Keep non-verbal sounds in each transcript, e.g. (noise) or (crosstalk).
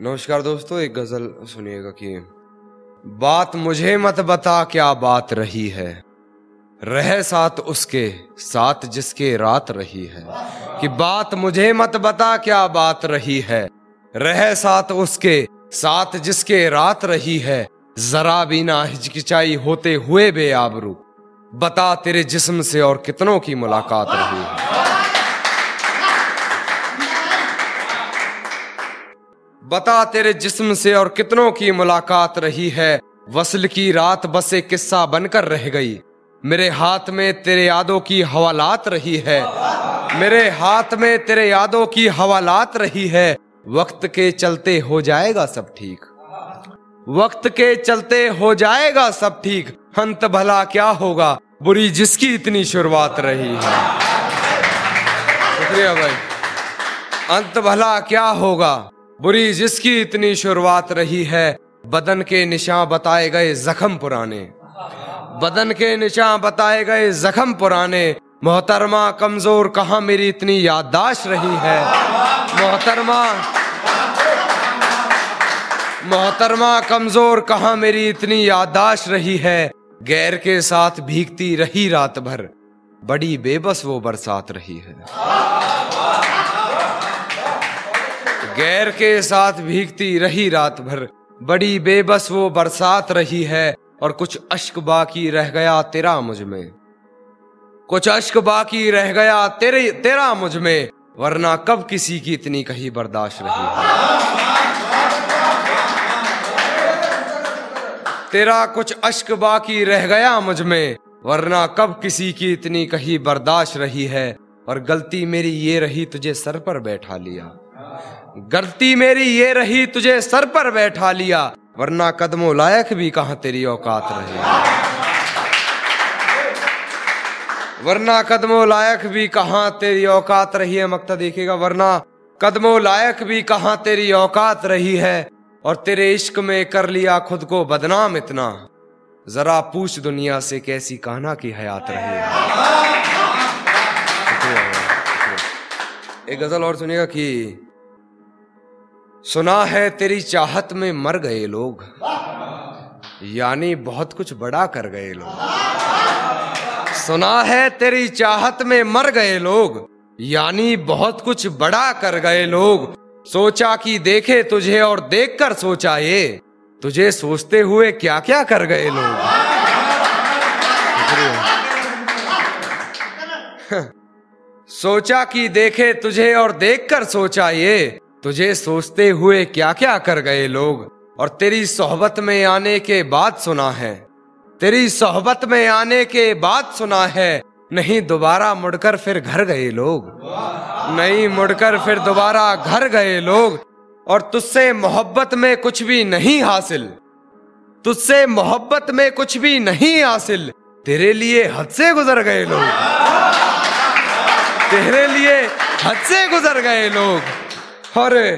नमस्कार दोस्तों, एक गज़ल सुनिएगा कि, बात मुझे मत बता क्या बात रही है। रह साथ उसके, साथ जिसके रात रही है। कि बात मुझे मत बता क्या बात रही है। रह साथ उसके, साथ जिसके रात रही है। जरा भी ना हिचकिचाई होते हुए बेआबरू। बता तेरे जिस्म से और कितनों की मुलाकात रही है। बता तेरे जिस्म से और कितनों की मुलाकात रही है। वसल की रात बस किस्सा बनकर रह गई। मेरे हाथ में तेरे यादों की हवालात रही है। मेरे हाथ में तेरे यादों की हवालात रही है। वक्त के चलते हो जाएगा सब ठीक। वक्त के चलते हो जाएगा सब ठीक। अंत भला क्या होगा? बुरी जिसकी इतनी शुरुआत रही है। शुक्रिया भाई। अंत भला क्या होगा? बुरी जिसकी इतनी शुरुआत रही है, बदन के निशान बताए गए जख्म पुराने। बदन के निशान बताए गए जख्म पुराने। मोहतरमा कमज़ोर कहा मेरी इतनी याददाश्त रही है? मोहतरमा मोहतरमा कमज़ोर कहा मेरी इतनी याददाश्त रही है? गैर के साथ भीगती रही रात भर। बड़ी बेबस वो बरसात रही है। गैर के साथ भीगती रही रात भर। बड़ी बेबस वो बरसात रही है और कुछ अश्क बाकी रह गया तेरा मुझमें। कुछ अश्क बाकी रह गया तेरे, तेरा मुझमें, वरना कब किसी की इतनी कही बर्दाश्त रही है। तेरा कुछ अश्क बाकी रह गया मुझमें, वरना कब किसी की इतनी कही बर्दाश्त रही है, और गलती मेरी ये रही तुझे सर पर बैठा लिया। गलती मेरी ये रही, तुझे सर पर बैठा लिया, वरना कदमों लायक भी कहा तेरी औकात रही? वरना कदमों लायक भी कहा तेरी औकात रही है, मक्ता देखेगा वरना कदमों लायक भी कहा तेरी औकात रही है, और तेरे इश्क में कर लिया खुद को बदनाम इतना। जरा पूछ दुनिया से कैसी कहना की हयात रही है। एक गज़ल और सुनिएगा कि सुना है तेरी चाहत में मर गए लोग यानी बहुत कुछ बड़ा कर गए लोग। सुना है तेरी चाहत में मर गए लोग यानी बहुत कुछ बड़ा कर गए लोग। सोचा कि देखे तुझे और देखकर सोचा ये तुझे सोचते हुए क्या क्या कर गए लोग। (laughs) सोचा कि देखे तुझे और देखकर सोचा ये। तुझे सोचते हुए क्या क्या कर गए लोग, और तेरी सोहबत में आने के बाद सुना है। तेरी सोहबत में आने के बाद सुना है, नहीं दोबारा मुड़कर फिर घर गए लोग। नहीं मुड़कर फिर दोबारा घर गए लोग, और तुझसे मोहब्बत में कुछ भी नहीं हासिल। तुझसे मोहब्बत में कुछ भी नहीं हासिल, तेरे लिए हद से गुजर गए लोग। तेरे लिए हद से गुजर गए लोग। अरे,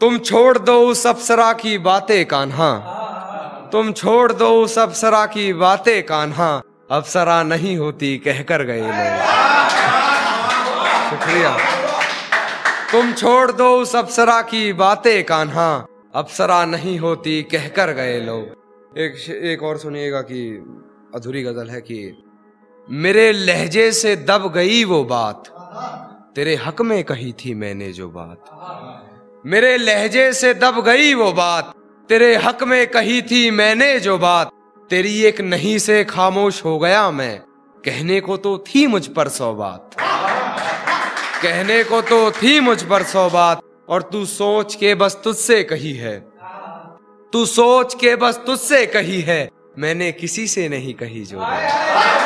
तुम छोड़ दो उस अप्सरा की बातें, कान्हा। तुम छोड़ दो उस अप्सरा की बातें, कान्हा। अप्सरा नहीं होती, कहकर गए लोग। शुक्रिया। तुम छोड़ दो उस अप्सरा की बातें, कान्हा। अप्सरा नहीं होती, कहकर गए लोग। एक एक और सुनिएगा कि अधूरी गज़ल है कि मेरे लहजे से दब गई वो बात। तेरे हक में कही थी मैंने जो बात। मेरे लहजे से दब गई वो बात। तेरे हक में कही थी मैंने जो बात। तेरी एक नहीं से खामोश हो गया मैं। कहने को तो थी मुझ पर सौ बात। कहने को तो थी मुझ पर सौ बात। और तू सोच के बस तुझसे कही है। तू सोच के बस तुझसे कही है। मैंने किसी से नहीं कही जो बात।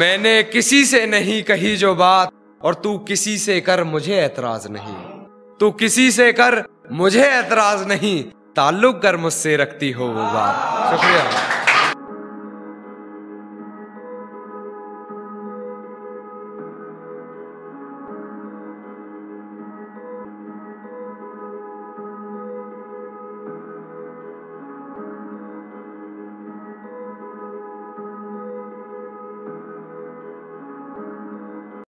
मैंने किसी से नहीं कही जो बात, और तू किसी से कर मुझे ऐतराज नहीं। तू किसी से कर मुझे ऐतराज नहीं, ताल्लुक कर मुझसे रखती हो वो बात। शुक्रिया।